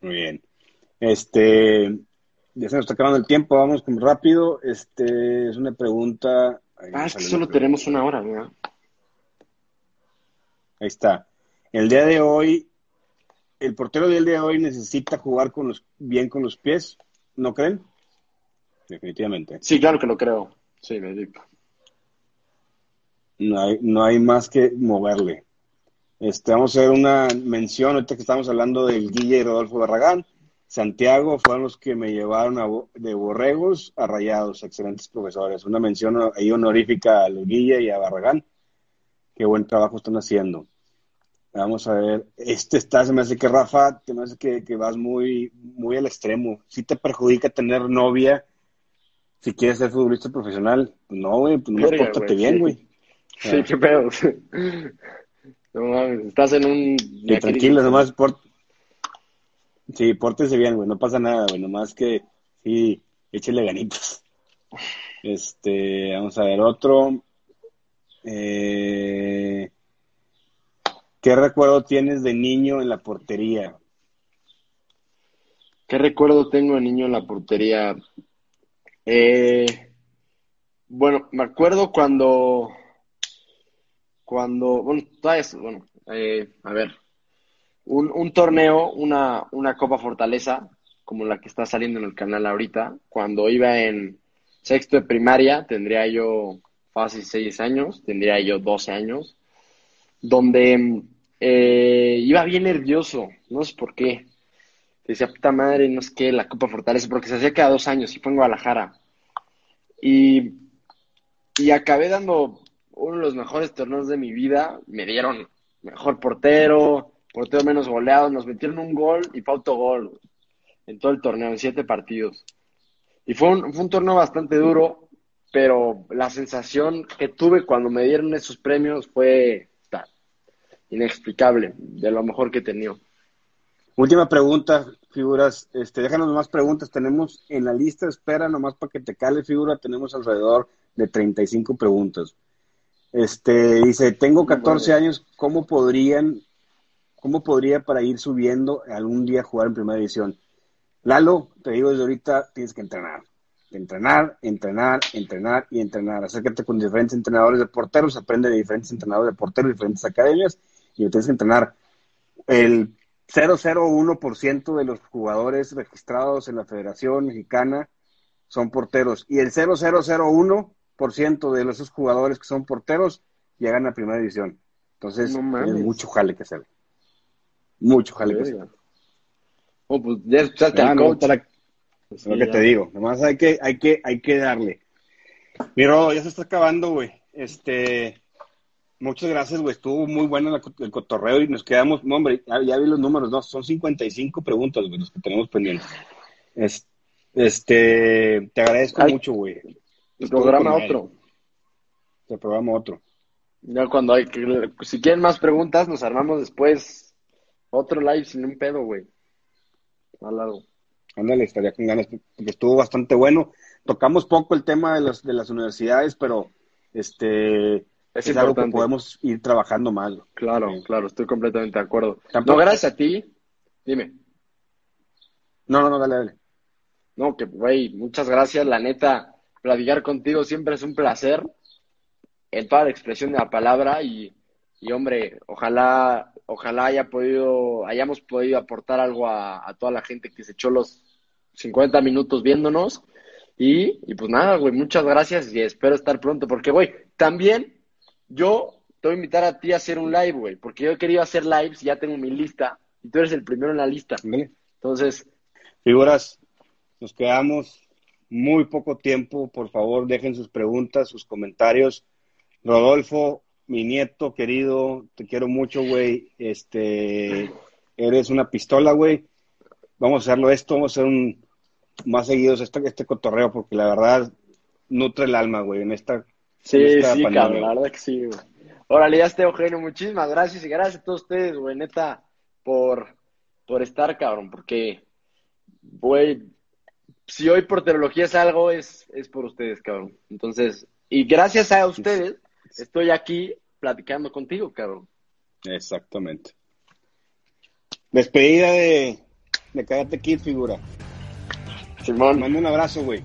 Muy bien. Este, ya se nos está acabando el tiempo, vamos como rápido. Este, es una pregunta. ahí Ah, es que solo tenemos una hora, ¿verdad? Ahí está. El día de hoy, el portero del día de hoy necesita jugar con los, bien con los pies, ¿no creen? Definitivamente. Sí, claro que lo creo. Sí, digo. No hay, no hay más que moverle. Este, vamos a hacer una mención, ahorita que estamos hablando del Guille y Rodolfo Barragán. Santiago fueron los que me llevaron a de borregos a rayados, excelentes profesores. Una mención ahí honorífica a Guille y a Barragán. Qué buen trabajo están haciendo. Vamos a ver. Este está, se me hace que Rafa, te me hace que, que vas muy, muy al extremo. Si te perjudica tener novia si quieres ser futbolista profesional. No, güey, pues no pórtate bien, güey. Sí, qué pedo. no mames, estás en un. Y tranquilo, nomás por... Sí, pórtese bien, güey, no pasa nada, güey, nomás que sí, échele ganitas. Este, vamos a ver otro. Eh, ¿Qué recuerdo tienes de niño en la portería? ¿Qué recuerdo tengo de niño en la portería? Eh, bueno, me acuerdo cuando, cuando, bueno, todavía, bueno, eh, a ver, un, un torneo, una, una Copa Fortaleza, como la que está saliendo en el canal ahorita, cuando iba en sexto de primaria, tendría yo fácil seis años, tendría yo 12 años, donde eh, iba bien nervioso, no sé por qué. Decía, puta madre, no es que la Copa Fortaleza, porque se hacía cada dos años y fue en Guadalajara. Y, y acabé dando uno de los mejores torneos de mi vida. Me dieron mejor portero, portero menos goleado. Nos metieron un gol y fue autogol en todo el torneo, en siete partidos. Y fue un, fue un torneo bastante duro, pero la sensación que tuve cuando me dieron esos premios fue inexplicable, de lo mejor que he tenido. Última pregunta, figuras. Este, déjanos más preguntas. Tenemos en la lista de espera, nomás para que te cale figura, tenemos alrededor de 35 preguntas. Este, dice, tengo 14 años, ¿cómo podrían, cómo podría para ir subiendo algún día jugar en primera división? Lalo, te digo desde ahorita, tienes que entrenar. Entrenar, entrenar, entrenar y entrenar. Acércate con diferentes entrenadores de porteros, aprende de diferentes entrenadores de porteros, diferentes academias y tienes que entrenar. El 001% de los jugadores registrados en la Federación Mexicana son porteros y el 0001% de esos jugadores que son porteros llegan a primera división. Entonces, hay mucho jale que hacer. Mucho jale que hacer. Oh, pues ya escuchaste al coach. es lo que te digo. Nomás hay que, hay que, hay que darle. Mi Rodo, ya se está acabando, güey. Este, Muchas gracias, güey. Estuvo muy bueno el cotorreo y nos quedamos, no, hombre, ya, vi los números, no, son 55 preguntas, güey, los que tenemos pendientes. este, te agradezco mucho, güey. Programa otro. Te programa otro. Ya cuando hay que, si quieren más preguntas, nos armamos después otro live sin un pedo, güey. Al lado. Ándale, estaría con ganas, porque estuvo bastante bueno. Tocamos poco el tema de las, de las universidades, pero este es, algo que podemos ir trabajando mal. Claro, claro, estoy completamente de acuerdo. No, gracias a ti. Dime. No, no, no, dale, dale. No, que, güey, muchas gracias. La neta, platicar contigo siempre es un placer en toda la expresión de la palabra y, y hombre, ojalá, ojalá haya podido, hayamos podido aportar algo a, a toda la gente que se echó los 50 minutos viéndonos. Y, y pues nada, güey, muchas gracias y espero estar pronto, porque, güey, también yo te voy a invitar a ti a hacer un live, güey, porque yo he querido hacer lives y ya tengo mi lista y tú eres el primero en la lista. Entonces. Figuras, nos quedamos muy poco tiempo. Por favor, dejen sus preguntas, sus comentarios. Rodolfo, mi nieto querido, te quiero mucho, güey. Este, eres una pistola, güey. Vamos a hacerlo esto, vamos a hacer un más seguidos este, este cotorreo, porque la verdad nutre el alma, güey, en esta Sí, sí, cabrón, la verdad que sí, güey. Órale, ya está, Eugenio. Muchísimas gracias y gracias a todos ustedes, güey, neta, por, por estar, cabrón, porque, güey, si hoy por teología es algo, es, es por ustedes, cabrón. Entonces, y gracias a ustedes, estoy aquí platicando contigo, cabrón. Exactamente. Despedida de, de Cállate Kid, figura. Simón. Mando un abrazo, güey.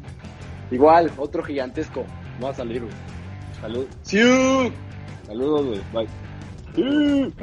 Igual, otro gigantesco. Va a salir, güey. Salud. Saludos, güey. Bye.